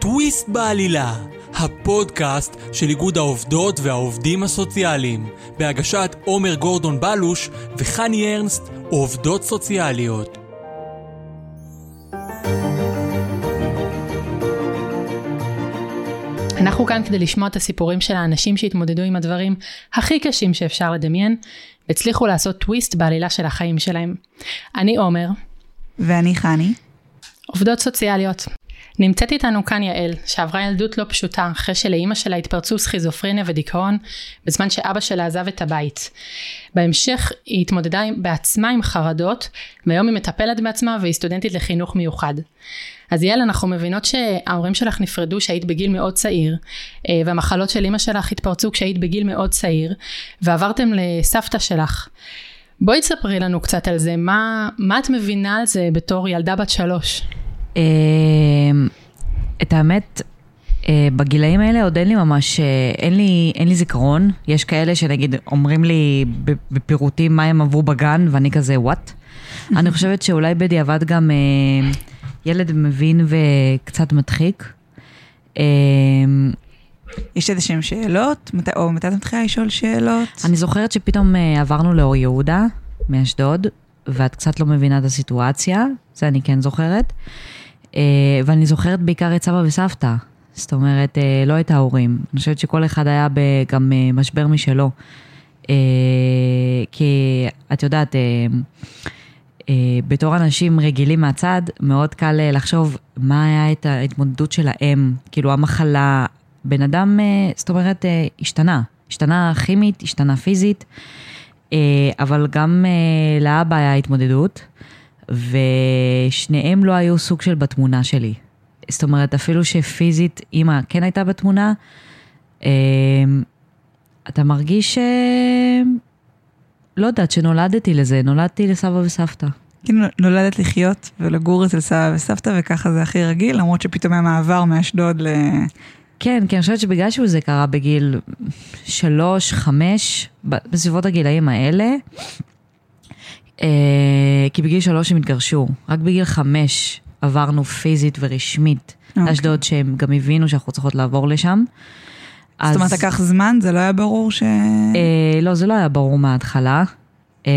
טוויסט בעלילה, הפודקאסט של איגוד העובדות והעובדים הסוציאליים, בהגשת עומר גורדון בלוש וחני ארנסט, עובדות סוציאליות. אנחנו כאן כדי לשמוע את הסיפורים של האנשים שהתמודדו עם הדברים הכי קשים שאפשר לדמיין, והצליחו לעשות טוויסט בעלילה של החיים שלהם. אני עומר. ואני חני. עובדות סוציאליות. נמצאת איתנו כאן יעל, שעברה ילדות לא פשוטה, אחרי שלאימא שלה התפרצו סכיזופרניה ודיכאון, בזמן שאבא שלה עזב את הבית. בהמשך היא התמודדה בעצמה עם חרדות, והיום היא מטפלת בעצמה והיא סטודנטית לחינוך מיוחד. אז יעל, אנחנו מבינות שההורים שלך נפרדו כשהיית בגיל מאוד צעיר, אה, והמחלות של אימא שלך התפרצו כשהיית בגיל מאוד צעיר, ועברתם לסבתא שלך. בואי תספרי לנו קצת על זה, מה, מה את מבינה על זה בתור ילדה בת שלוש? אמ, את האמת, אה, בגילאים האלה עוד אין לי ממש, אה, אין לי, אין לי זיכרון. יש כאלה שנגיד אומרים לי בפירוטים מה הם עברו בגן, ואני כזה, וואט? אני חושבת שאולי בדיעבד גם אה, ילד מבין וקצת מדחיק. יש איזה שהם שאלות? או מתי את מתחילה לשאול שאלות? אני זוכרת שפתאום עברנו לאור יהודה, מאשדוד, ואת קצת לא מבינה את הסיטואציה, זה אני כן זוכרת. אה, ואני זוכרת בעיקר את סבא וסבתא, זאת אומרת, אה, לא את ההורים. אני חושבת שכל אחד היה גם אה, משבר משלו. כי את יודעת, בתור אנשים רגילים מהצד, מאוד קל לחשוב מה היה את ההתמודדות שלהם, כאילו המחלה, בן אדם, זאת אומרת, השתנה, השתנה כימית, השתנה פיזית, אבל גם לאבא היה התמודדות. ושניהם לא היו סוג של בתמונה שלי. זאת אומרת, אפילו שפיזית אימא כן הייתה בתמונה, אתה מרגיש ש... לא יודעת, שנולדתי לזה, נולדתי לסבא וסבתא. כאילו נולדת לחיות ולגור אצל סבא וסבתא וככה זה הכי רגיל, למרות שפתאום היה מעבר מאשדוד ל... כן, כי אני חושבת שבגלל שזה קרה בגיל שלוש, חמש, בסביבות הגילאים האלה, אה, כי בגיל שלוש הם התגרשו, רק בגיל חמש עברנו פיזית ורשמית okay. אוקיי. לאשדוד, שהם גם הבינו שאנחנו צריכות לעבור לשם. זאת אומרת, לקח זמן? זה לא היה ברור ש... אה, לא, זה לא היה ברור מההתחלה. אה,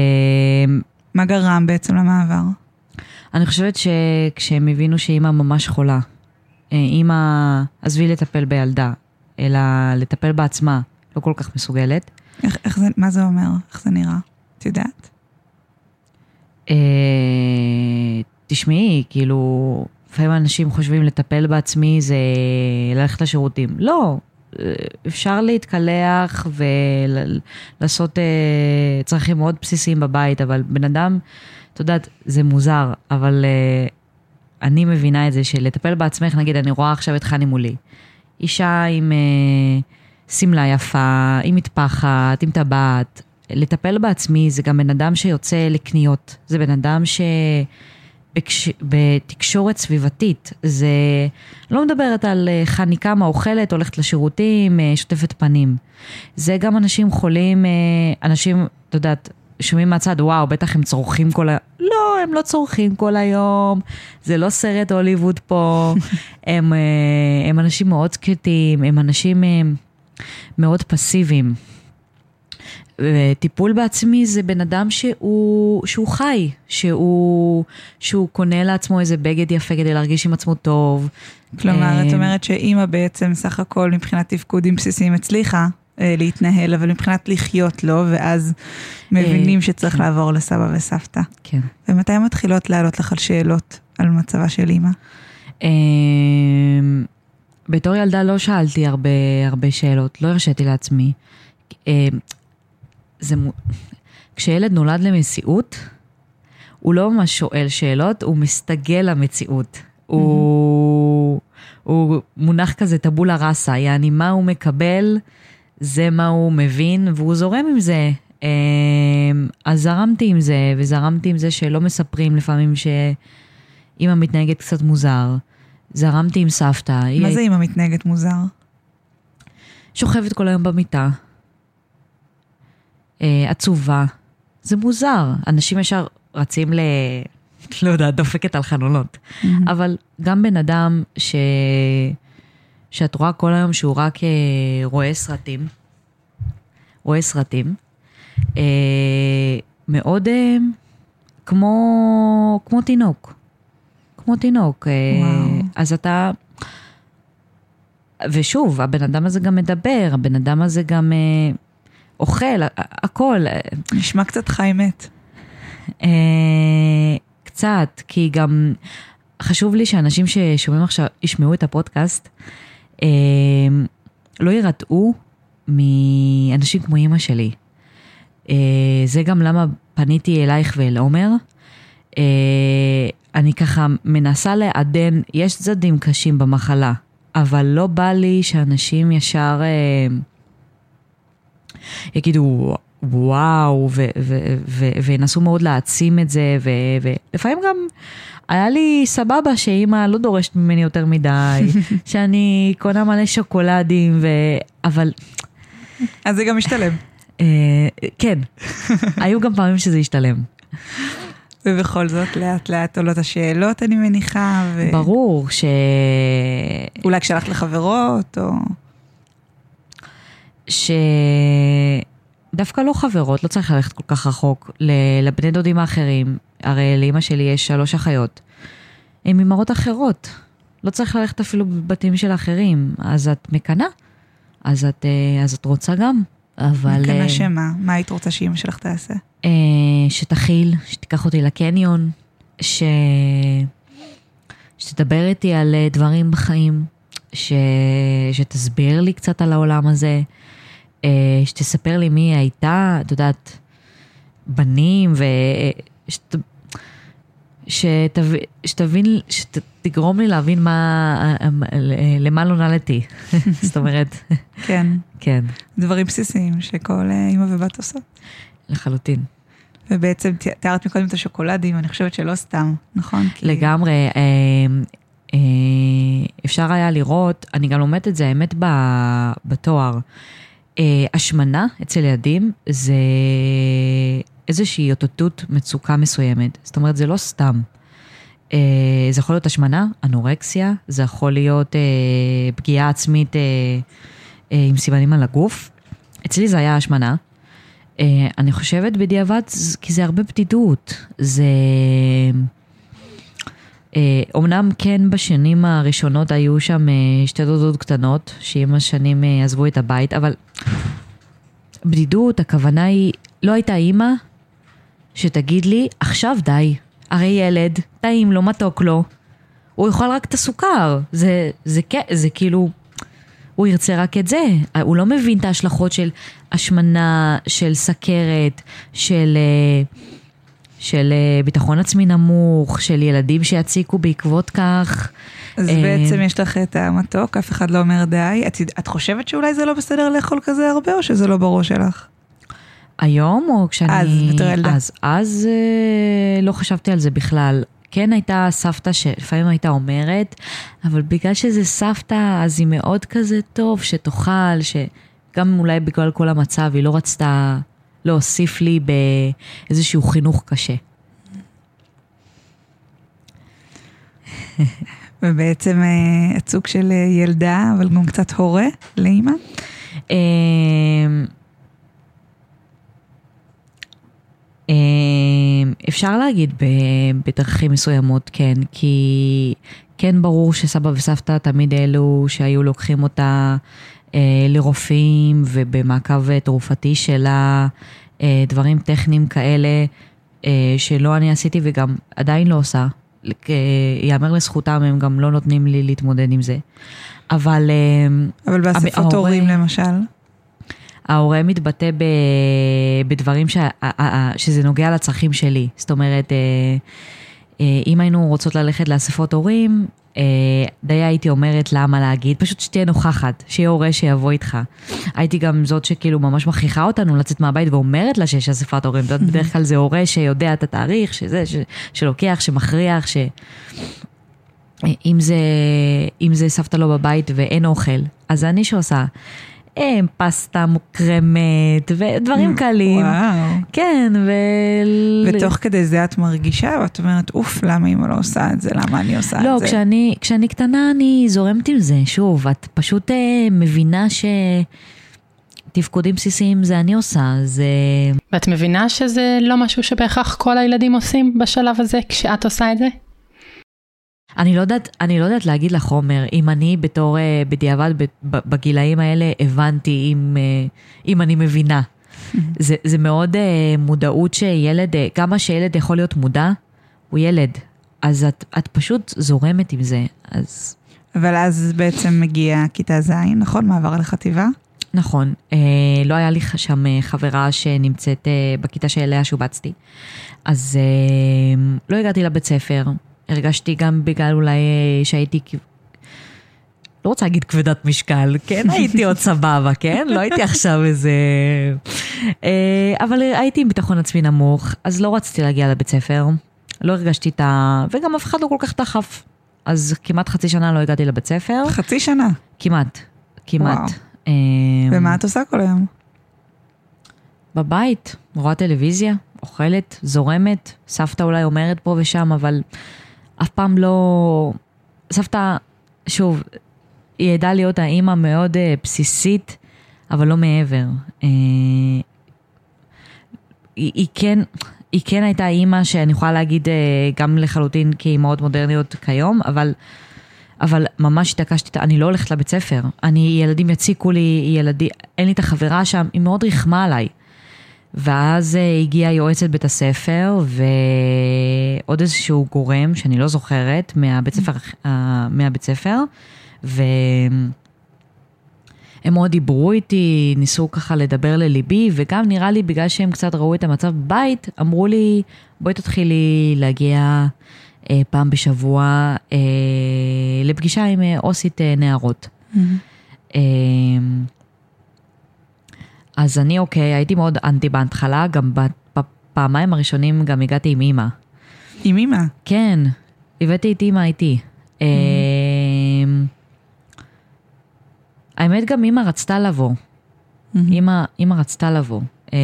מה גרם בעצם למעבר? אני חושבת שכשהם הבינו שאימא ממש חולה, אימא, עזבי לטפל בילדה, אלא לטפל בעצמה, לא כל כך מסוגלת. איך, איך זה, מה זה אומר? איך זה נראה? את יודעת? אה, תשמעי, כאילו, לפעמים אנשים חושבים לטפל בעצמי זה ללכת לשירותים. לא, אפשר להתקלח ולעשות אה, צרכים מאוד בסיסיים בבית, אבל בן אדם, את יודעת, זה מוזר, אבל אה, אני מבינה את זה שלטפל בעצמך, נגיד, אני רואה עכשיו את חני מולי. אישה עם שמלה יפה, עם מטפחת, עם טבעת, לטפל בעצמי זה גם בן אדם שיוצא לקניות, זה בן אדם ש... בתקשורת סביבתית, זה לא מדברת על אה, חני כמה אוכלת, הולכת לשירותים, אה, שוטפת פנים. זה גם אנשים חולים, אה, אנשים, את יודעת, שומעים מהצד, וואו, בטח הם צורכים כל היום. לא, הם לא צורכים כל היום, זה לא סרט הוליווד פה, הם, הם אנשים מאוד שקטים, הם אנשים מאוד פסיביים. טיפול בעצמי זה בן אדם שהוא, שהוא חי, שהוא, שהוא קונה לעצמו איזה בגד יפה כדי להרגיש עם עצמו טוב. כלומר, את אה, אומרת שאימא בעצם סך הכל מבחינת תפקודים בסיסיים הצליחה אה, להתנהל, אבל מבחינת לחיות לו, ואז מבינים אה, שצריך כן. לעבור לסבא וסבתא. כן. ומתי מתחילות לעלות לך שאלות על מצבה של אימא? בתור ילדה לא שאלתי הרבה, הרבה שאלות, לא הרשיתי לעצמי. זה... כשילד נולד למציאות, הוא לא ממש שואל שאלות, הוא מסתגל למציאות. Mm-hmm. הוא, הוא מונח כזה טבולה ראסה, יעני מה הוא מקבל, זה מה הוא מבין, והוא זורם עם זה. אמ, אז זרמתי עם זה, וזרמתי עם זה שלא מספרים לפעמים שאימא מתנהגת קצת מוזר. זרמתי עם סבתא. מה היא... זה אימא מתנהגת מוזר? שוכבת כל היום במיטה, אה, עצובה. זה מוזר, אנשים ישר רצים ל... לא יודעת, דופקת על חלונות. אבל גם בן אדם ש... שאת רואה כל היום שהוא רק אה, רואה סרטים, רואה סרטים, אה, מאוד אה, כמו, כמו תינוק. כמו תינוק. אה, וואו. אז אתה... ושוב, הבן אדם הזה גם מדבר, הבן אדם הזה גם אה, אוכל, הכל. נשמע קצת חי מת. אה, קצת, כי גם חשוב לי שאנשים ששומעים עכשיו, ישמעו את הפודקאסט, לא יירתעו מאנשים כמו אימא שלי. אה, זה גם למה פניתי אלייך ואל עומר. אה, אני ככה מנסה לעדן, יש צדדים קשים במחלה, אבל לא בא לי שאנשים ישר אה, יגידו, וואו, וינסו מאוד להעצים את זה, ולפעמים גם היה לי סבבה שאימא לא דורשת ממני יותר מדי, שאני קונה מלא שוקולדים, ו... אבל אז זה גם משתלם. אה, כן, היו גם פעמים שזה השתלם. ובכל זאת, לאט לאט עולות השאלות, אני מניחה. ו... ברור ש... אולי כשהלכת לחברות, או... שדווקא לא חברות, לא צריך ללכת כל כך רחוק. לבני דודים האחרים, הרי לאימא שלי יש שלוש אחיות, הן אימהות אחרות. לא צריך ללכת אפילו בבתים של אחרים. אז את מקנאה, אז את, אה, אז את רוצה גם. אבל... מקנאה אה, שמה? מה היית רוצה שאימא שלך תעשה? אה, שתכיל, שתיקח אותי לקניון, ש... שתדבר איתי על דברים בחיים, ש... שתסביר לי קצת על העולם הזה, שתספר לי מי הייתה, את יודעת, בנים, ו... שת... שתב... שתבין, שתגרום לי להבין מה, למה לא נולדתי. זאת אומרת, כן, כן, דברים בסיסיים שכל אה, אימא ובת עושות. לחלוטין. ובעצם תיארת מקודם את השוקולדים, אני חושבת שלא סתם, נכון? כי- לגמרי. אה, אה, אפשר היה לראות, אני גם לומדת את זה, האמת, בתואר. אה, השמנה אצל ילדים זה איזושהי אותות מצוקה מסוימת. זאת אומרת, זה לא סתם. אה, זה יכול להיות השמנה, אנורקסיה, זה יכול להיות אה, פגיעה עצמית אה, אה, עם סימנים על הגוף. אצלי זה היה השמנה. אה, אני חושבת בדיעבד, כי זה הרבה בדידות. זה... אה, אומנם כן בשנים הראשונות היו שם אה, שתי דודות קטנות, שעם השנים אה, עזבו את הבית, אבל בדידות, הכוונה היא, לא הייתה אימא שתגיד לי, עכשיו די, הרי ילד, טעים לו, מתוק לו, הוא יאכל רק את הסוכר, זה, זה, זה, זה כאילו, הוא ירצה רק את זה, הוא לא מבין את ההשלכות של השמנה, של סכרת, של... אה, של אה, ביטחון עצמי נמוך, של ילדים שיציקו בעקבות כך. אז אה, בעצם יש לך את המתוק, אף אחד לא אומר די. את, את חושבת שאולי זה לא בסדר לאכול כזה הרבה, או שזה לא בראש שלך? היום או כשאני... אז, בתור ילדה. אז, אז אה, לא חשבתי על זה בכלל. כן הייתה סבתא שלפעמים הייתה אומרת, אבל בגלל שזה סבתא, אז היא מאוד כזה טוב שתאכל, שגם אולי בגלל כל המצב היא לא רצתה להוסיף לי באיזשהו חינוך קשה. ובעצם אה, את סוג של אה, ילדה, אבל גם קצת הורה לאימא. אמ, אמ, אפשר להגיד בדרכים מסוימות כן, כי כן ברור שסבא וסבתא תמיד אלו שהיו לוקחים אותה אה, לרופאים ובמעקב אה, תרופתי שלה, אה, דברים טכניים כאלה אה, שלא אני עשיתי וגם עדיין לא עושה. אה, יאמר לזכותם, הם גם לא נותנים לי להתמודד עם זה. אבל... אה, אבל באספות הורים למשל. ההורה מתבטא ב, בדברים ש, שזה נוגע לצרכים שלי. זאת אומרת, אה, אה, אם היינו רוצות ללכת לאספות הורים, אה, די הייתי אומרת למה להגיד, פשוט שתהיה נוכחת, שיהיה הורה שיבוא איתך. הייתי גם זאת שכאילו ממש מכריחה אותנו לצאת מהבית ואומרת לה שיש אספת הורים. את יודעת, בדרך כלל זה הורה שיודע את התאריך, שזה, ש, שלוקח, שמכריח, ש... אם זה, אם זה סבתא לא בבית ואין אוכל, אז אני שעושה. אה, פסטה מוקרמת ודברים קלים. וואו. כן, ו... ותוך כדי זה את מרגישה, ואת אומרת, אוף, למה אמא לא עושה את זה? למה אני עושה לא, את זה? כשאני, כשאני קטנה אני זורמת עם זה, שוב, את פשוט אה, מבינה שתפקודים בסיסיים זה אני עושה, זה... ואת מבינה שזה לא משהו שבהכרח כל הילדים עושים בשלב הזה כשאת עושה את זה? אני לא יודעת, אני לא יודעת להגיד לך, עומר, אם אני בתור, אה, בדיעבד, בגילאים האלה, הבנתי אם, אה, אם אני מבינה. זה, זה מאוד אה, מודעות שילד, אה, כמה שילד יכול להיות מודע, הוא ילד. אז את, את פשוט זורמת עם זה, אז אבל אז בעצם מגיע כיתה ז', נכון? מעבר לחטיבה? נכון, אה, לא היה לי שם חברה שנמצאת אה, בכיתה שאליה שובצתי. אז אה, לא הגעתי לבית ספר, הרגשתי גם בגלל אולי אה, שהייתי, לא רוצה להגיד כבדת משקל, כן הייתי עוד סבבה, כן? לא הייתי עכשיו איזה... אה, אבל הייתי עם ביטחון עצמי נמוך, אז לא רציתי להגיע לבית ספר, לא הרגשתי את ה... וגם אף אחד לא כל כך דחף. אז כמעט חצי שנה לא הגעתי לבית ספר, חצי שנה. כמעט, כמעט. וואו. אה, ומה את עושה כל היום? בבית, רואה טלוויזיה, אוכלת, זורמת, סבתא אולי אומרת פה ושם, אבל אף פעם לא... סבתא, שוב, היא ידעה להיות האימא מאוד uh, בסיסית, אבל לא מעבר. Uh, היא, היא כן... היא כן הייתה אימא שאני יכולה להגיד uh, גם לחלוטין כאימהות מודרניות כיום, אבל, אבל ממש התעקשתי, אני לא הולכת לבית ספר. אני, ילדים יציקו לי, ילדי, אין לי את החברה שם, היא מאוד ריחמה עליי. ואז אה, הגיעה יועצת בית הספר ועוד איזשהו גורם שאני לא זוכרת מהבית ספר, אה, מהבית ספר והם מאוד דיברו איתי, ניסו ככה לדבר לליבי וגם נראה לי בגלל שהם קצת ראו את המצב בבית, אמרו לי בואי תתחילי להגיע אה, פעם בשבוע אה, לפגישה עם אה, עו"סית אה, נערות. אה, אז אני אוקיי, הייתי מאוד אנטי בהתחלה, גם בפעמיים הראשונים גם הגעתי עם אימא. עם אמא. כן, הבאתי את אימא איתי. אמ, האמת גם אימא רצתה לבוא. אימא, אימא רצתה לבוא. אה,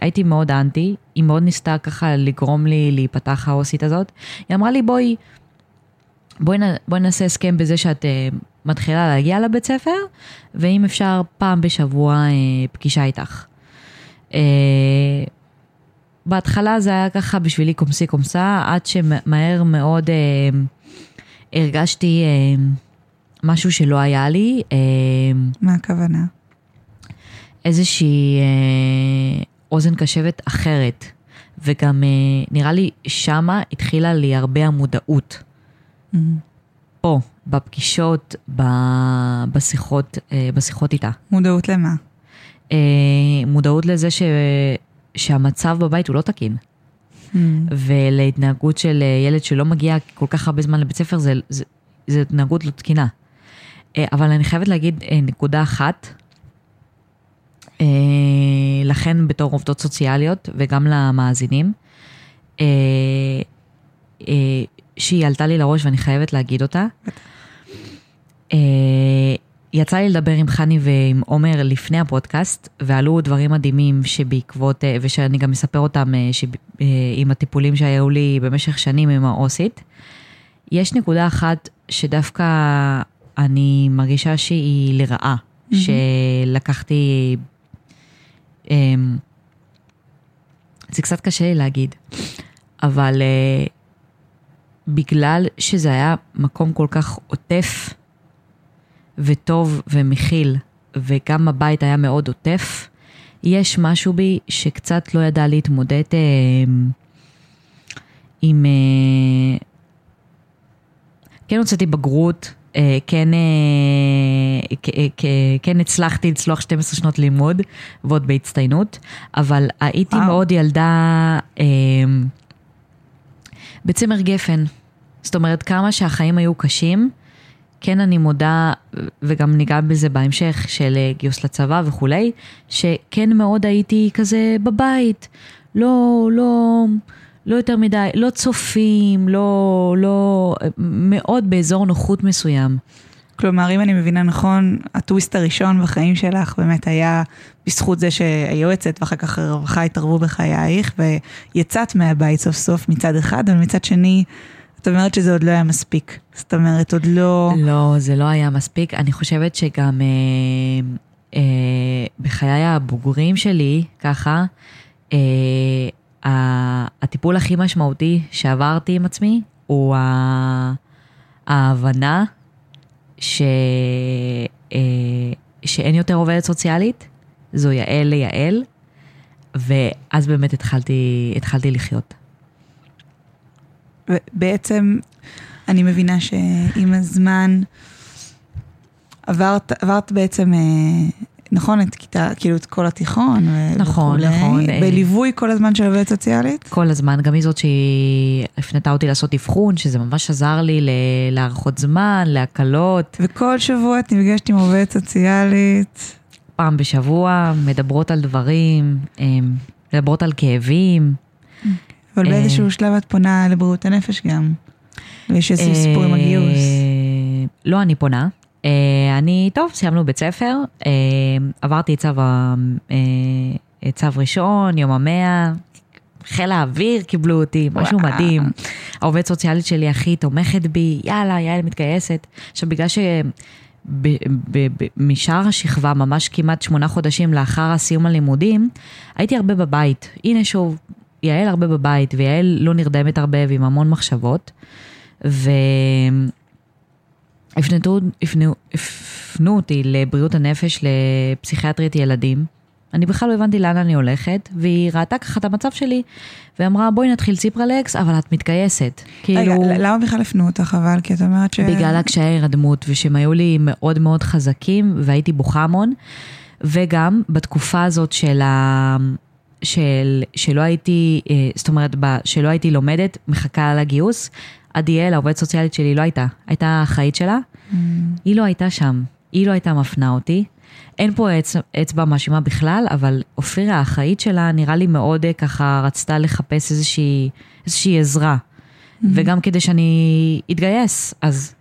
הייתי מאוד אנטי, היא מאוד ניסתה ככה לגרום לי להיפתח העוסית הזאת. היא אמרה לי בואי, בואי, בואי נעשה הסכם בזה שאת אה, מתחילה להגיע לבית ספר, ואם אפשר פעם בשבוע אה, פגישה איתך. אה, בהתחלה זה היה ככה בשבילי קומסי קומסה, עד שמהר מאוד אה, הרגשתי אה, משהו שלא היה לי, אה, מה הכוונה? איזושהי אה, אוזן קשבת אחרת. וגם אה, נראה לי שמה התחילה לי הרבה המודעות. פה, בפגישות, ב- בשיחות, אה, בשיחות איתה. מודעות למה? אה, מודעות לזה ש... שהמצב בבית הוא לא תקין. ולהתנהגות של אה, ילד שלא מגיע כל כך הרבה זמן לבית ספר, זה, זה, זה התנהגות לא תקינה. אבל אני חייבת להגיד נקודה אחת, לכן בתור עובדות סוציאליות וגם למאזינים, שהיא עלתה לי לראש ואני חייבת להגיד אותה. אה, יצא לי לדבר עם חני ועם עומר לפני הפודקאסט, ועלו דברים מדהימים שבעקבות, אה, ושאני גם מספר אותם אה, שב- עם הטיפולים שהיו לי במשך שנים עם העו"סית. יש נקודה אחת שדווקא אני מרגישה שהיא לרעה, שלקחתי... אמ, זה קצת קשה לי להגיד, אבל בגלל שזה היה מקום כל כך עוטף וטוב ומכיל, וגם הבית היה מאוד עוטף, יש משהו בי שקצת לא ידע להתמודד אה, עם... אה, כן הוצאתי בגרות, אה, כן, אה, כ- אה, כ- כן הצלחתי לצלוח 12 שנות לימוד, ועוד בהצטיינות, אבל הייתי וואו. מאוד ילדה אה, בצמר גפן. זאת אומרת, כמה שהחיים היו קשים, כן אני מודה, וגם ניגע בזה בהמשך, של אה, גיוס לצבא וכולי, שכן מאוד הייתי כזה בבית, לא, לא, לא יותר מדי, לא צופים, לא, לא, מאוד באזור נוחות מסוים. כלומר, אם אני מבינה נכון, הטוויסט הראשון בחיים שלך באמת היה בזכות זה שהיועצת ואחר כך הרווחה התערבו בחייך, ויצאת מהבית סוף סוף מצד אחד, אבל מצד שני, את אומרת שזה עוד לא היה מספיק. זאת אומרת, עוד לא... לא, זה לא היה מספיק. אני חושבת שגם אה, אה, בחיי הבוגרים שלי, ככה, אה, הטיפול הכי משמעותי שעברתי עם עצמי הוא ההבנה ש, אה, שאין יותר עובדת סוציאלית, זו יעל ליעל, ואז באמת התחלתי, התחלתי לחיות. בעצם אני מבינה שעם הזמן עברת, עברת בעצם, אה, נכון, את כיתה, כאילו את כל התיכון. נכון, וכולי, נכון. אה. בליווי כל הזמן של עובדת סוציאלית? כל הזמן, גם היא זאת שהיא הפנתה אותי לעשות אבחון, שזה ממש עזר לי להארכות זמן, להקלות. וכל שבוע את נפגשת עם עובדת סוציאלית? פעם בשבוע, מדברות על דברים, אה, מדברות על כאבים. אבל באיזשהו שלב את פונה לבריאות הנפש גם. ויש איזה סיפור עם הגיוס. לא אני פונה. אני, טוב, סיימנו בית ספר, עברתי צו, צו ראשון, יום המאה, חיל האוויר קיבלו אותי, משהו וואו. מדהים. העובדת סוציאלית שלי הכי תומכת בי, יאללה, יעל מתגייסת. עכשיו, בגלל שמשאר השכבה, ממש כמעט שמונה חודשים לאחר הסיום הלימודים, הייתי הרבה בבית. הנה שוב, יעל הרבה בבית, ויעל לא נרדמת הרבה ועם המון מחשבות. והפנו אותי לבריאות הנפש לפסיכיאטרית ילדים. אני בכלל לא הבנתי לאן אני הולכת, והיא ראתה ככה את המצב שלי, ואמרה בואי נתחיל ציפרלקס, אבל את מתגייסת. כאילו... רגע, למה בכלל הפנו אותך אבל? כי את אומרת ש... בגלל הקשיי הירדמות, ושהם היו לי מאוד מאוד חזקים, והייתי בוכה המון, וגם בתקופה הזאת של ה... של, שלא הייתי, אה, זאת אומרת, שלא הייתי לומדת, מחכה לגיוס, עדיאל, העובדת סוציאלית שלי, לא הייתה. הייתה האחראית שלה, mm. היא לא הייתה שם, היא לא הייתה מפנה אותי. אין פה אצ, אצבע מאשימה בכלל, אבל אופירה, האחראית שלה, נראה לי מאוד אה, ככה רצתה לחפש איזושהי, איזושהי עזרה. Mm-hmm. וגם כדי שאני אתגייס, אז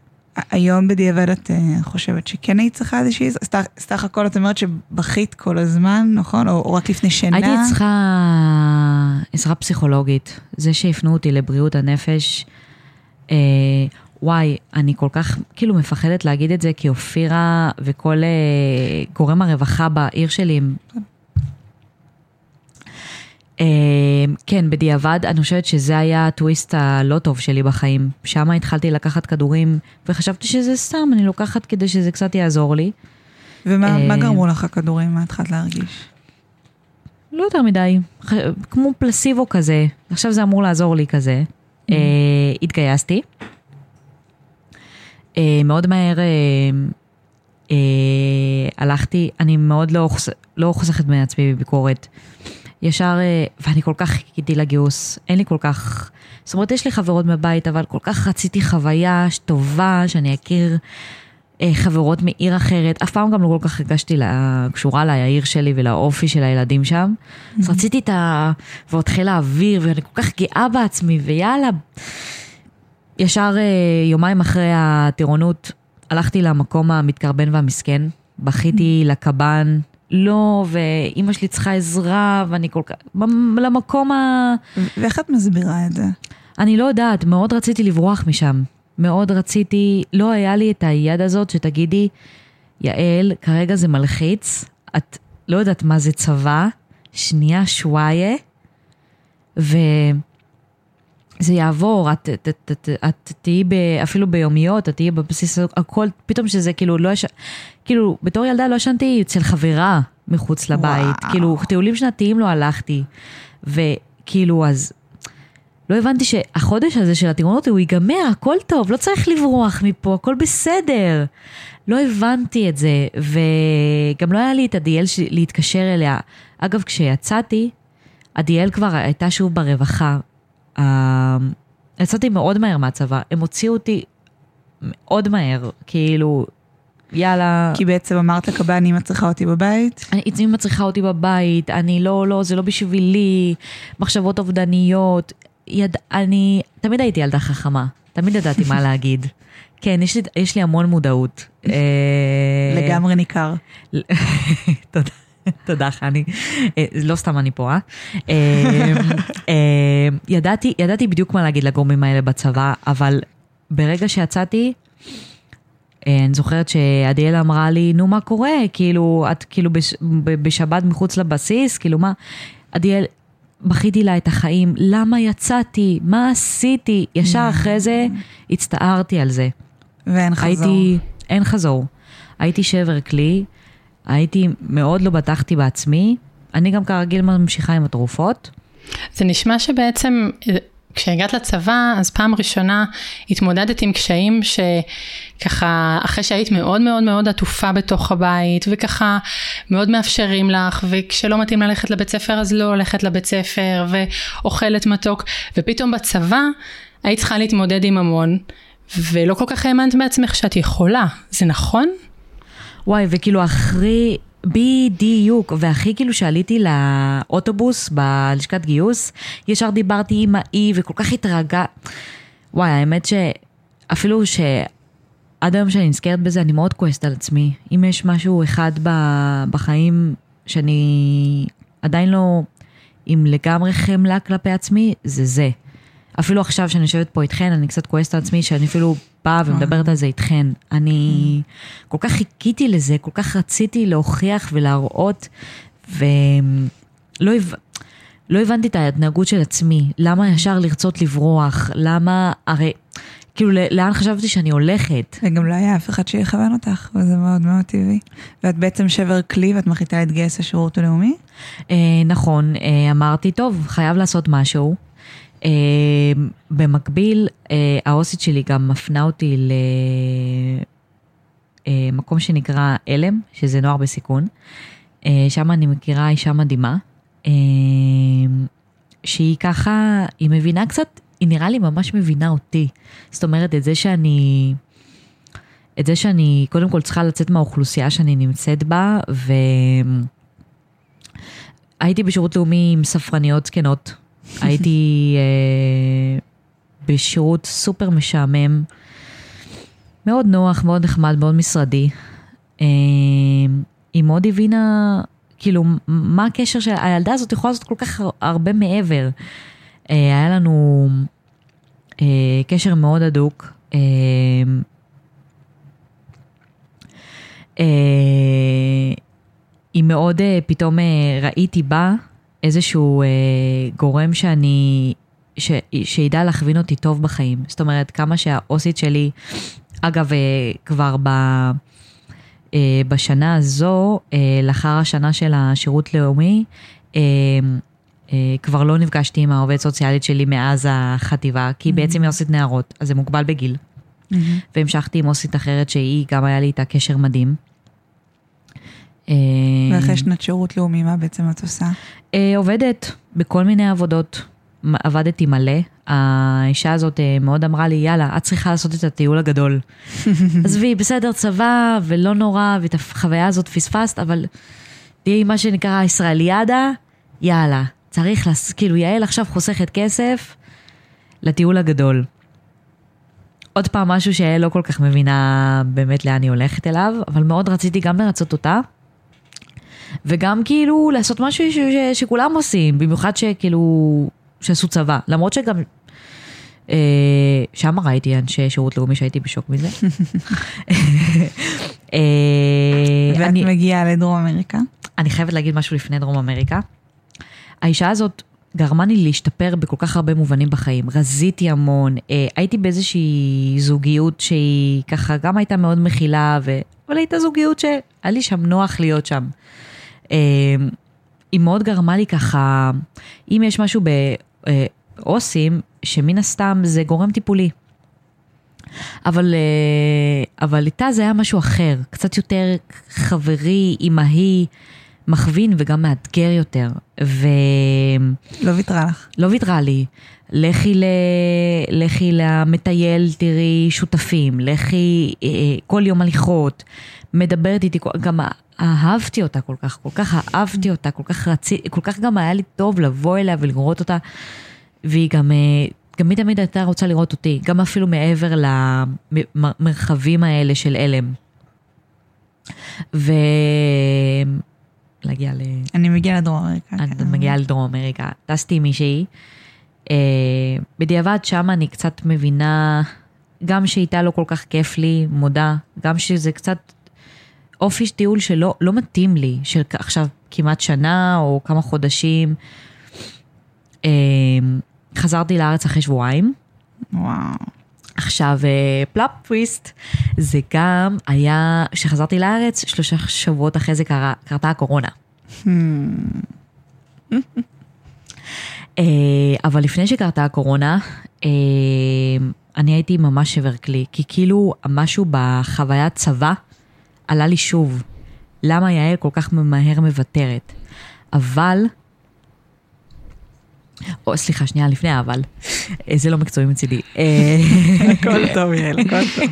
היום בדיעבד את uh, חושבת שכן היית צריכה איזושהי, עזרה? סך הכל את אומרת שבכית כל הזמן, נכון? או, או רק לפני שנה? הייתי צריכה עזרה פסיכולוגית. זה שהפנו אותי לבריאות הנפש, אה, וואי, אני כל כך כאילו מפחדת להגיד את זה, כי אופירה וכל אה, גורם הרווחה בעיר שלי הם אמ, כן, בדיעבד, אני חושבת שזה היה הטוויסט הלא טוב שלי בחיים. שם התחלתי לקחת כדורים, וחשבתי שזה סתם, אני לוקחת כדי שזה קצת יעזור לי. ומה אמ, גרמו לך הכדורים? מה התחלת להרגיש? לא יותר מדי, כמו פלסיבו כזה, עכשיו זה אמור לעזור לי כזה. Mm-hmm. התגייסתי. אה, מאוד מהר אה, הלכתי, אני מאוד לא, לא חוסכת מעצמי בביקורת. ישר, ואני כל כך חיכיתי לגיוס, אין לי כל כך, זאת אומרת, יש לי חברות בבית, אבל כל כך רציתי חוויה טובה, שאני אכיר חברות מעיר אחרת. אף פעם גם לא כל כך הרגשתי קשורה לעיר שלי ולאופי של הילדים שם. אז mm-hmm. רציתי את ה... ועוד חיל האוויר, ואני כל כך גאה בעצמי, ויאללה. ישר אה, יומיים אחרי הטירונות, הלכתי למקום המתקרבן והמסכן, בכיתי mm-hmm. לקב"ן, לא, ואימא שלי צריכה עזרה, ואני כל כך... למקום ה... ואיך את מסבירה את זה? אני לא יודעת, מאוד רציתי לברוח משם. מאוד רציתי, לא היה לי את היד הזאת שתגידי, יעל, כרגע זה מלחיץ, את לא יודעת מה זה צבא, שנייה שוואיה, ו... זה יעבור, את, את, את, את, את תהיי אפילו ביומיות, את תהיי בבסיס, הכל, פתאום שזה כאילו לא יש... כאילו, בתור ילדה לא ישנתי אצל חברה מחוץ לבית. וואו. כאילו, טיולים שנתיים לא הלכתי. וכאילו, אז לא הבנתי שהחודש הזה של הטירונות הוא ייגמר, הכל טוב, לא צריך לברוח מפה, הכל בסדר. לא הבנתי את זה, וגם לא היה לי את עדיאל להתקשר אליה. אגב, כשיצאתי, עדיאל כבר הייתה שוב ברווחה, אמ, יצאתי מאוד מהר מהצבא, הם הוציאו אותי מאוד מהר, כאילו, יאללה. כי בעצם אמרת לקב"ן, אמא צריכה אותי בבית? אני, אמא צריכה אותי בבית, אני לא, לא, זה לא בשבילי, מחשבות אובדניות. יד... אני תמיד הייתי ילדה חכמה, תמיד ידעתי מה להגיד. כן, יש לי, יש לי המון מודעות. אה, לגמרי ניכר. תודה. תודה חני, אה, לא סתם אני פה, אה? אה, ידעתי, ידעתי בדיוק מה להגיד לגורמים האלה בצבא, אבל ברגע שיצאתי, אני זוכרת שעדיאל אמרה לי, נו מה קורה? כאילו, את כאילו בש, בשבת מחוץ לבסיס, כאילו מה? עדיאל, בכיתי לה את החיים, למה יצאתי? מה עשיתי? ישר אחרי זה הצטערתי על זה. ואין חזור. הייתי, אין חזור. הייתי שבר כלי, הייתי, מאוד לא בטחתי בעצמי. אני גם כרגיל ממשיכה עם התרופות. זה נשמע שבעצם כשהגעת לצבא, אז פעם ראשונה התמודדת עם קשיים שככה, אחרי שהיית מאוד מאוד מאוד עטופה בתוך הבית, וככה מאוד מאפשרים לך, וכשלא מתאים ללכת לבית ספר אז לא הולכת לבית ספר, ואוכלת מתוק, ופתאום בצבא היית צריכה להתמודד עם המון, ולא כל כך האמנת בעצמך שאת יכולה, זה נכון? וואי, וכאילו אחרי, בדיוק, והכי כאילו שעליתי לאוטובוס בלשכת גיוס, ישר דיברתי עם האי וכל כך התרגע. וואי, האמת שאפילו שעד היום שאני נזכרת בזה, אני מאוד כועסת על עצמי. אם יש משהו אחד בחיים שאני עדיין לא עם לגמרי חמלה כלפי עצמי, זה זה. אפילו עכשיו שאני יושבת פה איתכן, אני קצת כועסת על עצמי שאני אפילו באה ומדברת על זה איתכן. אני כל כך חיכיתי לזה, כל כך רציתי להוכיח ולהראות, ולא. לא הבנתי את ההתנהגות של עצמי. למה ישר לרצות לברוח? למה, הרי, כאילו, לאן חשבתי שאני הולכת? וגם לא היה אף אחד שיכוון אותך, וזה מאוד מאוד טבעי. ואת בעצם שבר כלי ואת מחליטה להתגייס לשירות הלאומי? אה, נכון, אה, אמרתי, טוב, חייב לעשות משהו. אה, במקביל, אה, העו"סית שלי גם מפנה אותי למקום שנקרא עלם, שזה נוער בסיכון. אה, שם אני מכירה אישה מדהימה, אה, שהיא ככה, היא מבינה קצת, היא נראה לי ממש מבינה אותי. זאת אומרת, את זה שאני... את זה שאני קודם כל צריכה לצאת מהאוכלוסייה שאני נמצאת בה, ו... הייתי בשירות לאומי עם ספרניות זקנות. הייתי אה, בשירות סופר משעמם, מאוד נוח, מאוד נחמד, מאוד משרדי. אה, היא מאוד הבינה, כאילו, מה הקשר של... הילדה הזאת יכולה לעשות כל כך הרבה מעבר. אה, היה לנו אה, קשר מאוד הדוק. אה, אה, היא מאוד, אה, פתאום אה, ראיתי בה איזשהו אה, גורם שאני, ש, שידע להכווין אותי טוב בחיים. זאת אומרת, כמה שהאוסית שלי, אגב, אה, כבר ב, אה, בשנה הזו, אה, לאחר השנה של השירות לאומי, אה, אה, כבר לא נפגשתי עם העובדת סוציאלית שלי מאז החטיבה, כי בעצם היא עושה נערות, אז זה מוגבל בגיל. והמשכתי עם עו"סית אחרת שהיא, גם היה לי איתה קשר מדהים. אה, ואחרי שנת שירות לאומי, מה בעצם את עושה? אה, עובדת בכל מיני עבודות. עבדתי מלא. האישה הזאת אה, מאוד אמרה לי, יאללה, את צריכה לעשות את הטיול הגדול. עזבי, בסדר, צבא, ולא נורא, ואת החוויה הזאת פספסת, אבל תהיי מה שנקרא ישראליאדה, יאללה, צריך, לס... כאילו, יעל עכשיו חוסכת כסף לטיול הגדול. עוד פעם, משהו שיעל לא כל כך מבינה באמת לאן היא הולכת אליו, אבל מאוד רציתי גם לרצות אותה. וגם כאילו לעשות משהו ש- ש- שכולם עושים, במיוחד שכאילו, שעשו צבא. למרות שגם, אה, שם ראיתי אנשי שירות לאומי שהייתי בשוק מזה. אה, ואת אני- מגיעה לדרום אמריקה? אני חייבת להגיד משהו לפני דרום אמריקה. האישה הזאת גרמה לי להשתפר בכל כך הרבה מובנים בחיים. רזיתי המון, אה, הייתי באיזושהי זוגיות שהיא ככה גם הייתה מאוד מכילה, ו... אבל הייתה זוגיות שהיה לי שם נוח להיות שם. אה, היא מאוד גרמה לי ככה, אם יש משהו בעו"סים, שמן הסתם זה גורם טיפולי. אבל, אה, אבל איתה זה היה משהו אחר, קצת יותר חברי, אמהי, מכווין וגם מאתגר יותר. ולא לא ויתרה לך. ויתרה לי. לכי, ל... לכי למטייל, תראי שותפים, לכי אה, כל יום הליכות, מדברת איתי, גם אהבתי אותה כל כך, כל כך אהבתי אותה, כל כך רציתי, כל כך גם היה לי טוב לבוא אליה ולראות אותה. והיא גם, אה, גם היא תמיד הייתה רוצה לראות אותי, גם אפילו מעבר למרחבים האלה של הלם. ו... להגיע ל... אני מגיעה לדרום אמריקה. את כן. מגיעה לדרום אמריקה, טסתי עם מישהי. אה, בדיעבד שם אני קצת מבינה, גם שאיתה לא כל כך כיף לי, מודה, גם שזה קצת אופי טיול שלא לא מתאים לי, של עכשיו כמעט שנה או כמה חודשים. אה, חזרתי לארץ אחרי שבועיים. וואו. עכשיו, אה, פלאפ טוויסט, זה גם היה, כשחזרתי לארץ, שלושה שבועות אחרי זה קרה, קרתה הקורונה. אה, אבל לפני שקרתה הקורונה, אה, אני הייתי ממש שבר כלי, כי כאילו משהו בחוויית צבא עלה לי שוב. למה יעל כל כך מהר מוותרת? אבל, או סליחה, שנייה לפני האבל, אה, זה לא מקצועי מצידי. אה, הכל טוב, יעל, הכל טוב.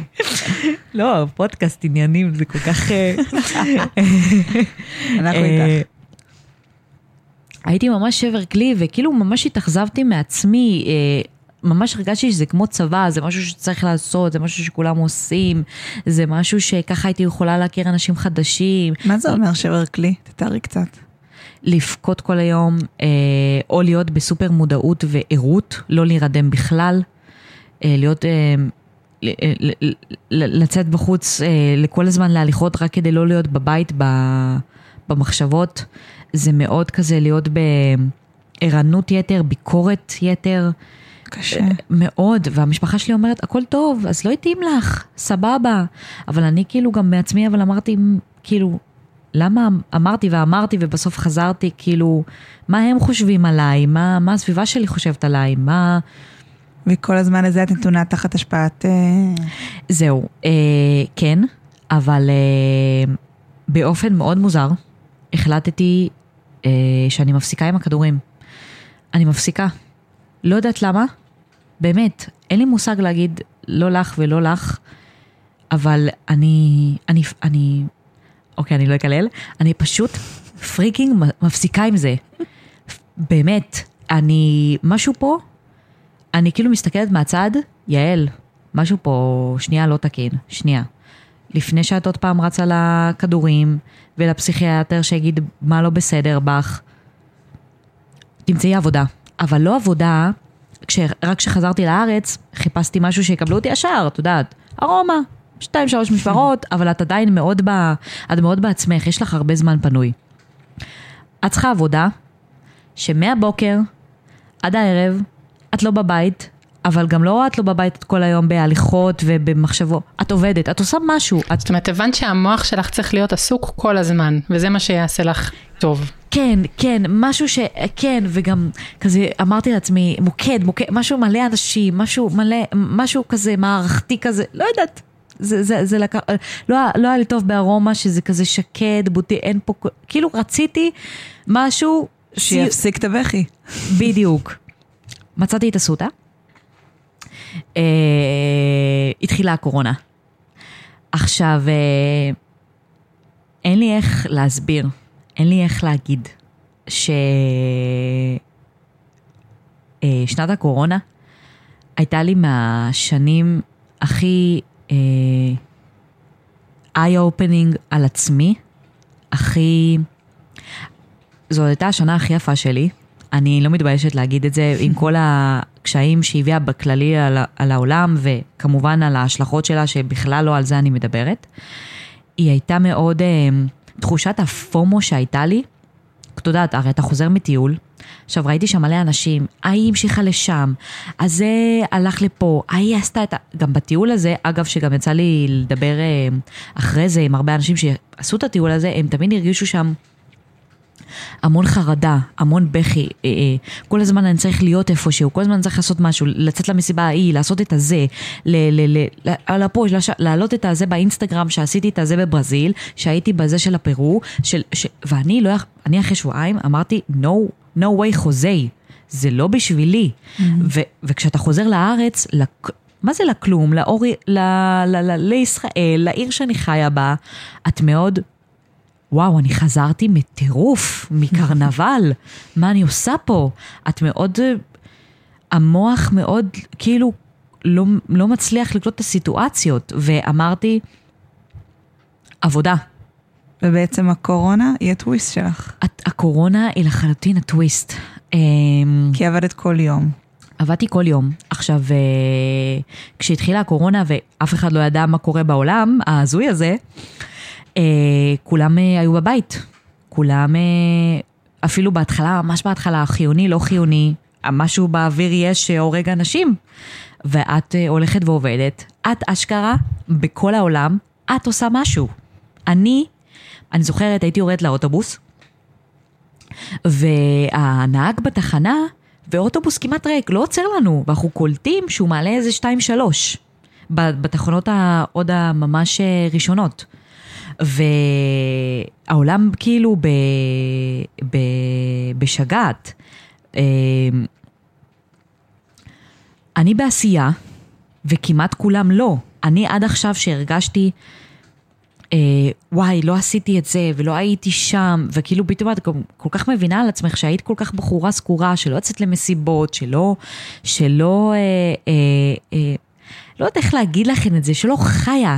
לא, פודקאסט עניינים זה כל כך... אה, אנחנו איתך. הייתי ממש שבר כלי, וכאילו ממש התאכזבתי מעצמי. אה, ממש הרגשתי שזה כמו צבא, זה משהו שצריך לעשות, זה משהו שכולם עושים, זה משהו שככה הייתי יכולה להכיר אנשים חדשים. מה זה אומר שבר כלי? תתארי קצת. לבכות כל היום, אה, או להיות בסופר מודעות וערות, לא להירדם בכלל, אה, להיות, אה, לצאת בחוץ לכל הזמן להליכות רק כדי לא להיות בבית במחשבות. זה מאוד כזה להיות בערנות יתר, ביקורת יתר. קשה. מאוד, והמשפחה שלי אומרת, הכל טוב, אז לא התאים לך, סבבה. אבל אני כאילו גם מעצמי, אבל אמרתי, כאילו, למה אמרתי ואמרתי ובסוף חזרתי, כאילו, מה הם חושבים עליי? מה, מה הסביבה שלי חושבת עליי? מה... וכל הזמן הזה את נתונה תחת השפעת... אה, זהו, אה, כן, אבל אה, באופן מאוד מוזר, החלטתי אה, שאני מפסיקה עם הכדורים. אני מפסיקה. לא יודעת למה, באמת, אין לי מושג להגיד לא לך ולא לך, אבל אני, אני, אני, אוקיי, אני לא אקלל, אני פשוט freaking מפסיקה עם זה. באמת, אני, משהו פה, אני כאילו מסתכלת מהצד, יעל, משהו פה שנייה לא תקין, שנייה. לפני שאת עוד פעם רצה לכדורים ולפסיכיאטר שיגיד מה לא בסדר בך, תמצאי עבודה. אבל לא עבודה, כש, רק כשחזרתי לארץ, חיפשתי משהו שיקבלו אותי ישר, את יודעת, ארומה, שתיים שלוש משמרות, אבל את עדיין מאוד, ב, את מאוד בעצמך, יש לך הרבה זמן פנוי. את צריכה עבודה שמהבוקר עד הערב את לא בבית, אבל גם לא את לא בבית את כל היום בהליכות ובמחשבות, את עובדת, את עושה משהו, את זאת אומרת, הבנת שהמוח שלך צריך להיות עסוק כל הזמן, וזה מה שיעשה לך טוב. כן, כן, משהו ש... כן, וגם כזה אמרתי לעצמי, מוקד, מוקד, משהו מלא אנשים, משהו מלא, משהו כזה מערכתי כזה, לא יודעת. זה, זה, זה לקח, לא, לא היה לי טוב בארומה שזה כזה שקט, בוטי, אין פה, כאילו רציתי משהו, שיפסיק את הבכי. בדיוק. מצאתי את אסותא. אה, התחילה הקורונה. עכשיו, אה, אין לי איך להסביר, אין לי איך להגיד ששנת אה, הקורונה הייתה לי מהשנים הכי אה, eye-opening על עצמי, הכי... זו הייתה השנה הכי יפה שלי. אני לא מתביישת להגיד את זה, עם כל הקשיים שהביאה בכללי על, על העולם, וכמובן על ההשלכות שלה, שבכלל לא על זה אני מדברת. היא הייתה מאוד, אה, תחושת הפומו שהייתה לי, את יודעת, הרי אתה חוזר מטיול, עכשיו ראיתי שם מלא אנשים, ההיא המשיכה לשם, אז זה הלך לפה, ההיא עשתה את ה... גם בטיול הזה, אגב, שגם יצא לי לדבר אה, אחרי זה עם הרבה אנשים שעשו את הטיול הזה, הם תמיד הרגישו שם המון חרדה, המון בכי, אה, אה, כל הזמן אני צריך להיות איפשהו, כל הזמן אני צריך לעשות משהו, לצאת למסיבה ההיא, לעשות את הזה, ל- ל- ל- ל- על הפוש, לש- להעלות את הזה באינסטגרם, שעשיתי את הזה בברזיל, שהייתי בזה של הפרו, של, ש, ואני לא, אני אחרי שבועיים אמרתי, no, no way חוזי, זה לא בשבילי. ו, וכשאתה חוזר לארץ, לק, מה זה לכלום? לאורי, ל, ל, ל, לישראל, לעיר שאני חיה בה, את מאוד וואו, אני חזרתי מטירוף, מקרנבל, מה אני עושה פה? את מאוד... המוח מאוד, כאילו, לא, לא מצליח לקלוט את הסיטואציות, ואמרתי, עבודה. ובעצם הקורונה היא הטוויסט שלך. הת- הקורונה היא לחלוטין הטוויסט. אמ, כי עבדת כל יום. עבדתי כל יום. עכשיו, אה, כשהתחילה הקורונה ואף אחד לא ידע מה קורה בעולם ההזוי הזה, אה, כולם אה, היו בבית. כולם, אה, אפילו בהתחלה, ממש בהתחלה, חיוני, לא חיוני, משהו באוויר יש שהורג אנשים. ואת אה, הולכת ועובדת, את אשכרה, בכל העולם, את עושה משהו. אני, אני זוכרת, הייתי יורדת לאוטובוס, והנהג בתחנה, ואוטובוס כמעט ריק, לא עוצר לנו, ואנחנו קולטים שהוא מעלה איזה שתיים שלוש, ב- בתחנות העוד הממש אה, ראשונות. והעולם כאילו ב, ב, בשגעת. אה, אני בעשייה, וכמעט כולם לא. אני עד עכשיו שהרגשתי, אה, וואי, לא עשיתי את זה, ולא הייתי שם, וכאילו פתאום את כל- כך מבינה על עצמך שהיית כל כך בחורה סגורה, שלא יוצאת למסיבות, שלא, שלא, אה, אה, אה, לא יודעת איך להגיד לכם את זה, שלא חיה,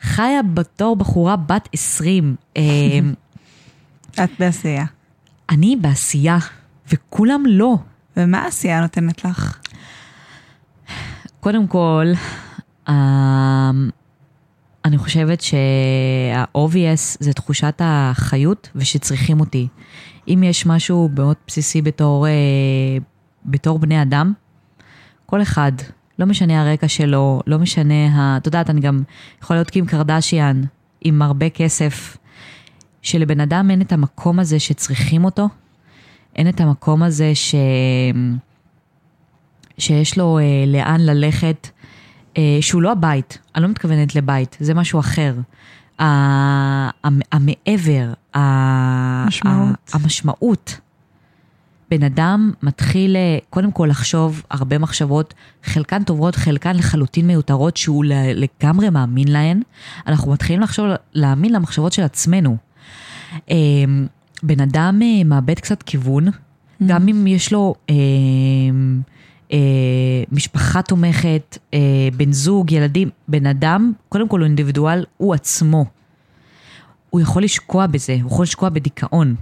חיה בתור בחורה בת 20. אה, את בעשייה. אני בעשייה, וכולם לא. ומה העשייה נותנת לך? קודם כל, אה, אני חושבת שה-obvious זה תחושת החיות ושצריכים אותי. אם יש משהו מאוד בסיסי בתור, אה, בתור בני אדם, כל אחד, לא משנה הרקע שלו, לא משנה, ה... את יודעת, אני גם יכולה להיות קים קרדשיאן עם הרבה כסף, שלבן אדם אין את המקום הזה שצריכים אותו, אין את המקום הזה ש... שיש לו אה, לאן ללכת, אה, שהוא לא הבית, אני לא מתכוונת לבית, זה משהו אחר. המעבר, ה- משמעות. ה- המשמעות. בן אדם מתחיל אה, קודם כל לחשוב הרבה מחשבות, חלקן טובות, חלקן לחלוטין מיותרות, שהוא לגמרי מאמין להן. אנחנו מתחילים לחשוב, להאמין למחשבות של עצמנו. אה, בן אדם אה, מאבד קצת כיוון, גם אם יש לו אה, אה, משפחה תומכת, אה, בן זוג, ילדים, בן אדם, קודם כל הוא אינדיבידואל, הוא עצמו. הוא יכול לשקוע בזה, הוא יכול לשקוע בדיכאון.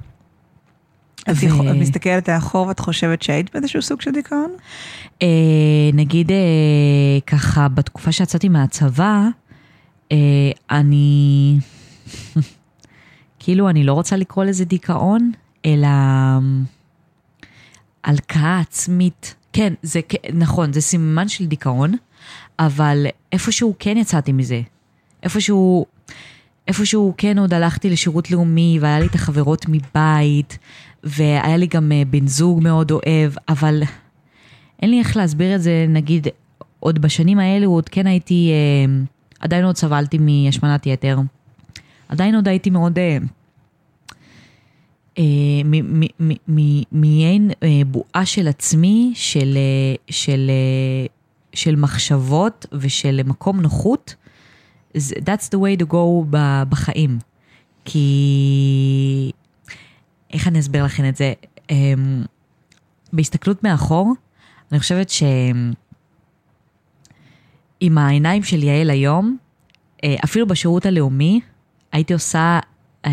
את ו- מסתכלת לאחור ואת חושבת שהיית באיזשהו סוג של דיכאון? אה, נגיד אה, ככה, בתקופה שיצאתי מהצבא, אה, אני, כאילו, אני לא רוצה לקרוא לזה דיכאון, אלא הלקאה עצמית. כן, זה נכון, זה סימן של דיכאון, אבל איפשהו כן יצאתי מזה. איפשהו, איפשהו כן עוד הלכתי לשירות לאומי, והיה לי את החברות מבית, והיה לי גם אה, בן זוג מאוד אוהב, אבל אין לי איך להסביר את זה, נגיד, עוד בשנים האלו, עוד כן הייתי, אה, עדיין עוד סבלתי מהשמנת יתר. עדיין עוד הייתי מאוד... אה, מעין בועה של עצמי, של, של, של מחשבות ושל מקום נוחות. That's the way to go בחיים. כי... איך אני אסביר לכם את זה? אמ, בהסתכלות מאחור, אני חושבת שעם העיניים של יעל היום, אה, אפילו בשירות הלאומי, הייתי עושה אה,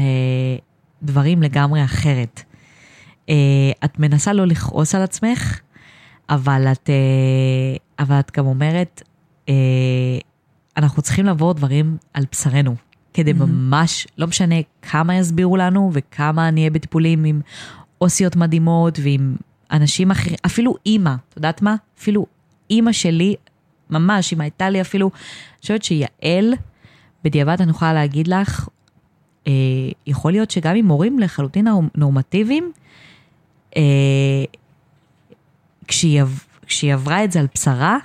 דברים לגמרי אחרת. אה, את מנסה לא לכעוס על עצמך, אבל את, אה, אבל את גם אומרת, אה, אנחנו צריכים לעבור דברים על בשרנו, כדי ממש, לא משנה כמה יסבירו לנו וכמה נהיה בטיפולים עם עוסיות מדהימות ועם אנשים אחרים, אפילו אימא, את יודעת מה? אפילו אימא שלי, ממש, אם הייתה לי אפילו, אני חושבת שיעל, בדיעבד אני יכולה להגיד לך, אה, יכול להיות שגם עם הורים לחלוטין נורמטיביים, אה, כשהיא, כשהיא עברה את זה על בשרה,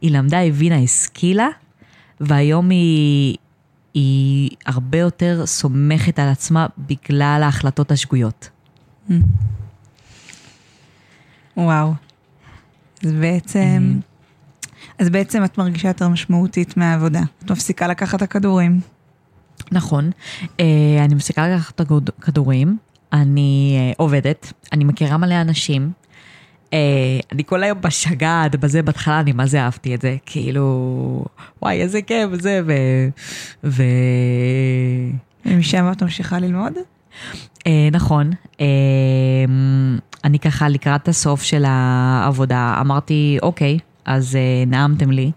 היא למדה, הבינה, השכילה, והיום היא, היא הרבה יותר סומכת על עצמה בגלל ההחלטות השגויות. וואו. אז בעצם, אז בעצם את מרגישה יותר משמעותית מהעבודה. את מפסיקה לקחת את הכדורים. נכון, אה, אני מפסיקה לקחת את הכדורים, אני אה, עובדת, אני מכירה מלא אנשים, אני כל היום בשגעת, בזה, בהתחלה אני מה זה אהבתי את זה, כאילו, וואי, איזה כיף, זה, ו... ו... ומשם את ממשיכה ללמוד? אה, נכון. אה, אני ככה לקראת הסוף של העבודה אמרתי, אוקיי, אז אה, נעמתם לי,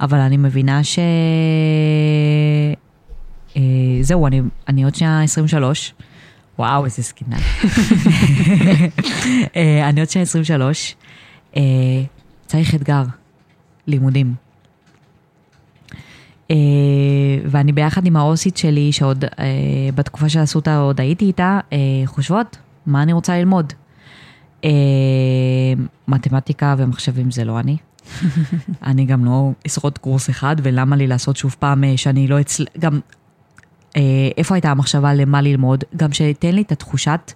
אבל אני מבינה ש... אה, זהו, אני, אני עוד שנייה 23. וואו, איזה זקנה. אה, אני עוד שנייה 23. אה, צריך אתגר, לימודים. אה, ואני ביחד עם העו"סית שלי, שעוד אה, בתקופה של אסותא עוד הייתי איתה, אה, חושבות, מה אני רוצה ללמוד? אה, מתמטיקה ומחשבים זה לא אני. אני גם לא אשרוד קורס אחד, ולמה לי לעשות שוב פעם שאני לא אצל... גם, איפה הייתה המחשבה למה ללמוד? גם שתן לי את התחושת,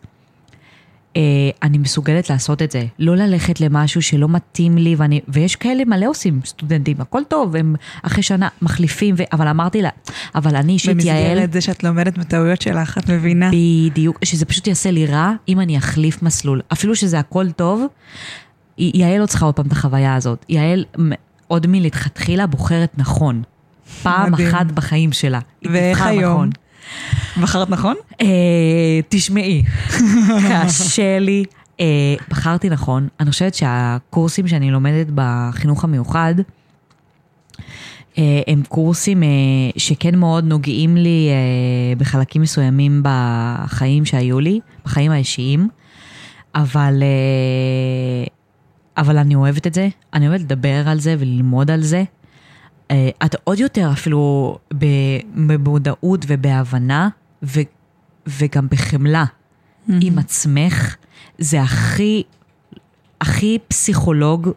אה, אני מסוגלת לעשות את זה. לא ללכת למשהו שלא מתאים לי, ואני, ויש כאלה מלא עושים סטודנטים, הכל טוב, הם אחרי שנה מחליפים, ו, אבל אמרתי לה, אבל אני אישית יעל... במסגרת זה שאת לומדת מטעויות שלך, את מבינה? בדיוק, שזה פשוט יעשה לי רע אם אני אחליף מסלול. אפילו שזה הכל טוב, יעל לא צריכה עוד פעם את החוויה הזאת. יעל עוד מלכתחילה בוחרת נכון. פעם מדהים. אחת בחיים שלה. ואיך היום? נכון. בחרת נכון? אה, תשמעי, קשה לי. אה, בחרתי נכון. אני חושבת שהקורסים שאני לומדת בחינוך המיוחד, אה, הם קורסים אה, שכן מאוד נוגעים לי אה, בחלקים מסוימים בחיים שהיו לי, בחיים האישיים, אבל, אה, אבל אני אוהבת את זה, אני אוהבת לדבר על זה וללמוד על זה. אה, את עוד יותר אפילו במודעות ובהבנה, ו, וגם בחמלה עם עצמך, זה הכי, הכי פסיכולוג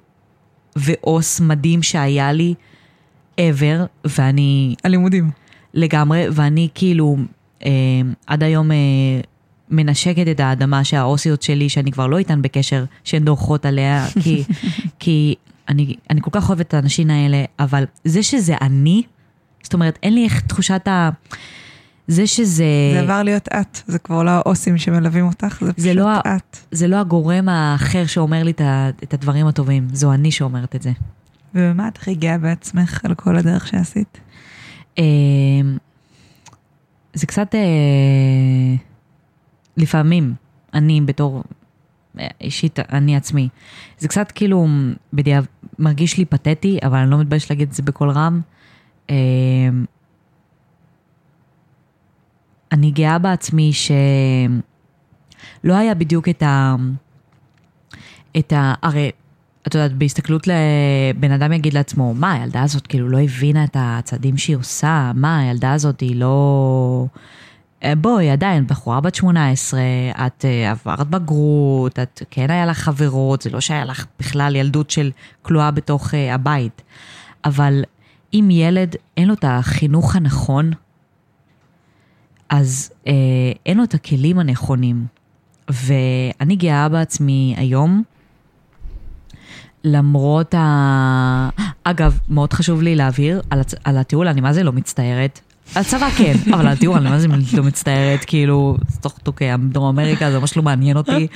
ועוס מדהים שהיה לי ever, ואני הלימודים. לגמרי, ואני כאילו אה, עד היום אה, מנשקת את האדמה שהאוסיות שלי, שאני כבר לא איתן בקשר, שהן דורכות עליה, כי, כי אני, אני כל כך אוהבת את האנשים האלה, אבל זה שזה אני, זאת אומרת, אין לי איך תחושת ה... זה שזה... זה עבר להיות את, זה כבר לא האוסים שמלווים אותך, זה פשוט לא ה- את. זה לא הגורם האחר שאומר לי את הדברים הטובים, זו אני שאומרת את זה. ובמה את הכי גאה בעצמך על כל הדרך שעשית? אה, זה קצת, אה, לפעמים, אני בתור אישית, אני עצמי, זה קצת כאילו בדיעב, מרגיש לי פתטי, אבל אני לא מתבייש להגיד את זה בקול רם. אה, אני גאה בעצמי שלא היה בדיוק את ה... את ה... הרי, את יודעת, בהסתכלות לבן אדם יגיד לעצמו, מה, הילדה הזאת כאילו לא הבינה את הצעדים שהיא עושה, מה, הילדה הזאת היא לא... אה, בואי, עדיין, בחורה בת 18, את אה, עברת בגרות, את כן היה לך חברות, זה לא שהיה לך בכלל ילדות של כלואה בתוך אה, הבית. אבל אם ילד אין לו את החינוך הנכון, אז אה, אין לו את הכלים הנכונים. ואני גאה בעצמי היום, למרות ה... אגב, מאוד חשוב לי להבהיר על, הצ... על הטיול, אני מה זה לא מצטערת. על צבא כן, אבל על טיול אני זה לא מצטערת, כאילו, תוך תוקי, דרום אמריקה זה ממש לא מעניין אותי.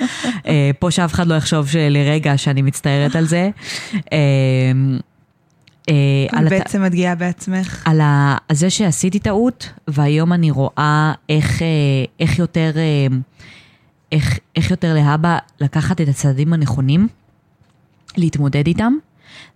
אה, פה שאף אחד לא יחשוב לרגע שאני מצטערת על זה. אה, אה, על בעצם את גאה בעצמך. על זה שעשיתי טעות, והיום אני רואה איך, איך יותר, איך, איך יותר להבא לקחת את הצעדים הנכונים, להתמודד איתם,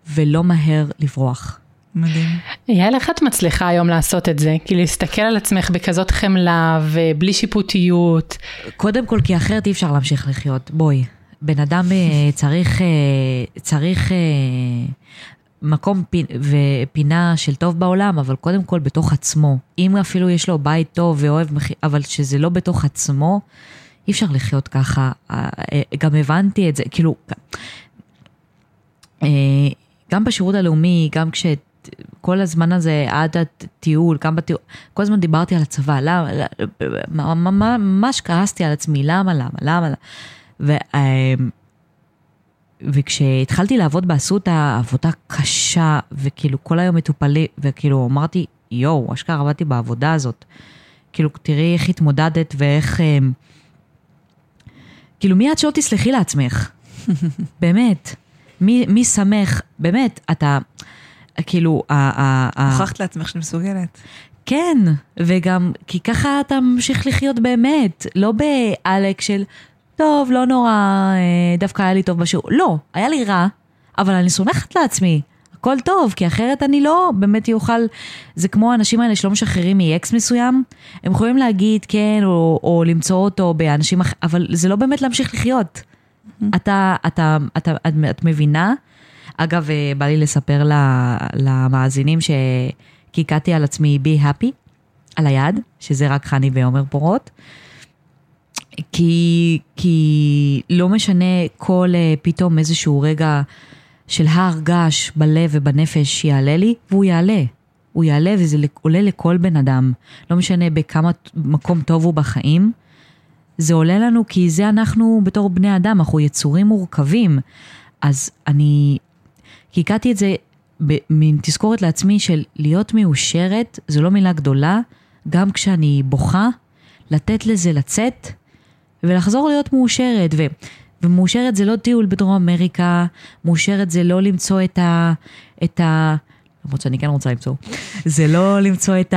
ולא מהר לברוח. מדהים. יעל, איך את מצליחה היום לעשות את זה? כי להסתכל על עצמך בכזאת חמלה ובלי שיפוטיות. קודם כל, כי אחרת אי אפשר להמשיך לחיות. בואי, בן אדם אה, צריך, אה, צריך אה, מקום פי- ופינה של טוב בעולם, אבל קודם כל בתוך עצמו. אם אפילו יש לו בית טוב ואוהב, אבל שזה לא בתוך עצמו, אי אפשר לחיות ככה. גם הבנתי את זה, כאילו, גם בשירות הלאומי, גם כש... כל הזמן הזה עד הטיול, גם בטיול, כל הזמן דיברתי על הצבא, למה, למה- ממש כעסתי על עצמי, למה, למה, למה. ו, וכשהתחלתי לעבוד באסותא, עבודה קשה, וכאילו כל היום מטופלים, וכאילו אמרתי, יואו, אשכרה עבדתי בעבודה הזאת. כאילו, תראי איך התמודדת ואיך... אה, כאילו, מי את שלא תסלחי לעצמך? באמת. מי, מי שמח, באמת, אתה, כאילו, הוכחת לעצמך שאת מסוגלת. כן, וגם, כי ככה אתה ממשיך לחיות באמת, לא בעלק של, טוב, לא נורא, אה, דווקא היה לי טוב בשיעור. לא, היה לי רע, אבל אני סומכת לעצמי. הכל טוב, כי אחרת אני לא באמת אוכל, זה כמו האנשים האלה שלא משחררים מאקס מסוים, הם יכולים להגיד כן, או, או למצוא אותו באנשים אחרים, אבל זה לא באמת להמשיך לחיות. אתה, אתה, אתה, את, את מבינה? אגב, אה, בא לי לספר למאזינים שקיקעתי על עצמי be happy, על היד, שזה רק חני ועומר פורות. כי, כי לא משנה כל אה, פתאום איזשהו רגע של הר געש בלב ובנפש יעלה לי, והוא יעלה. הוא יעלה וזה עולה לכל בן אדם. לא משנה בכמה מקום טוב הוא בחיים. זה עולה לנו כי זה אנחנו בתור בני אדם, אנחנו יצורים מורכבים. אז אני קיקעתי את זה במין תזכורת לעצמי של להיות מאושרת, זו לא מילה גדולה, גם כשאני בוכה, לתת לזה לצאת ולחזור להיות מאושרת. ו, ומאושרת זה לא טיול בדרום אמריקה, מאושרת זה לא למצוא את ה... את ה למרות שאני כן רוצה למצוא, זה לא למצוא את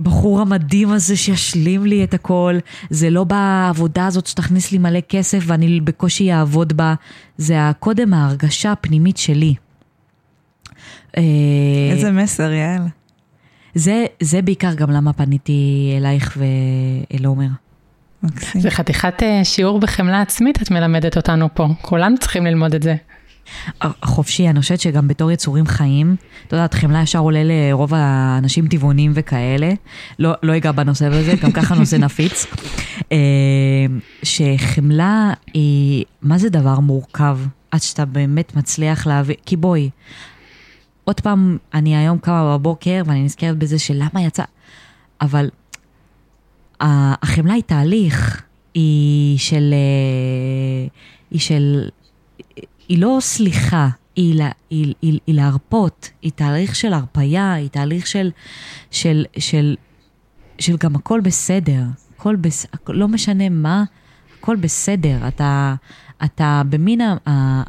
הבחור המדהים הזה שישלים לי את הכל, זה לא בעבודה הזאת שתכניס לי מלא כסף ואני בקושי אעבוד בה, זה קודם ההרגשה הפנימית שלי. אה, איזה מסר, יעל. זה, זה בעיקר גם למה פניתי אלייך ואל עומר. מקסים. זה חתיכת אה, שיעור בחמלה עצמית את מלמדת אותנו פה, כולנו צריכים ללמוד את זה. החופשי, אני חושבת שגם בתור יצורים חיים, את יודעת, חמלה ישר עולה לרוב האנשים טבעונים וכאלה, לא, לא אגע בנושא הזה, גם ככה נושא נפיץ, אה, שחמלה היא, מה זה דבר מורכב, עד שאתה באמת מצליח להביא, כי בואי, עוד פעם, אני היום קמה בבוקר ואני נזכרת בזה של למה יצא, אבל החמלה היא תהליך, היא של, אה, היא של, היא לא סליחה, היא, לה- היא, היא, היא להרפות, היא תהליך של הרפייה, היא תהליך של, של, של, של גם הכל בסדר, הכל בס... לא משנה מה, הכל בסדר, אתה, אתה במין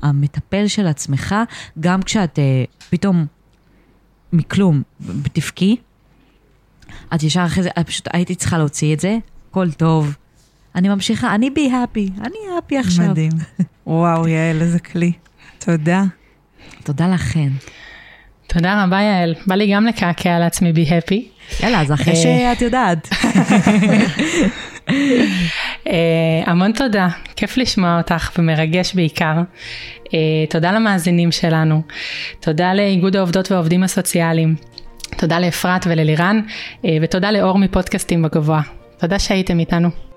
המטפל של עצמך, גם כשאת אה, פתאום מכלום תבכי, את ישר אחרי זה, את פשוט הייתי צריכה להוציא את זה, הכל טוב. אני ממשיכה, אני בי הפי, אני הפי עכשיו. מדהים. וואו, יעל, איזה כלי. תודה. תודה לכן. תודה רבה יעל, בא לי גם לקעקע לעצמי בי הפי. יאללה, אז אחרי אה. שאת יודעת. אה, המון תודה, כיף לשמוע אותך ומרגש בעיקר. אה, תודה למאזינים שלנו, תודה לאיגוד העובדות והעובדים הסוציאליים, תודה לאפרת וללירן, ותודה לאור מפודקאסטים בגבוה. תודה שהייתם איתנו.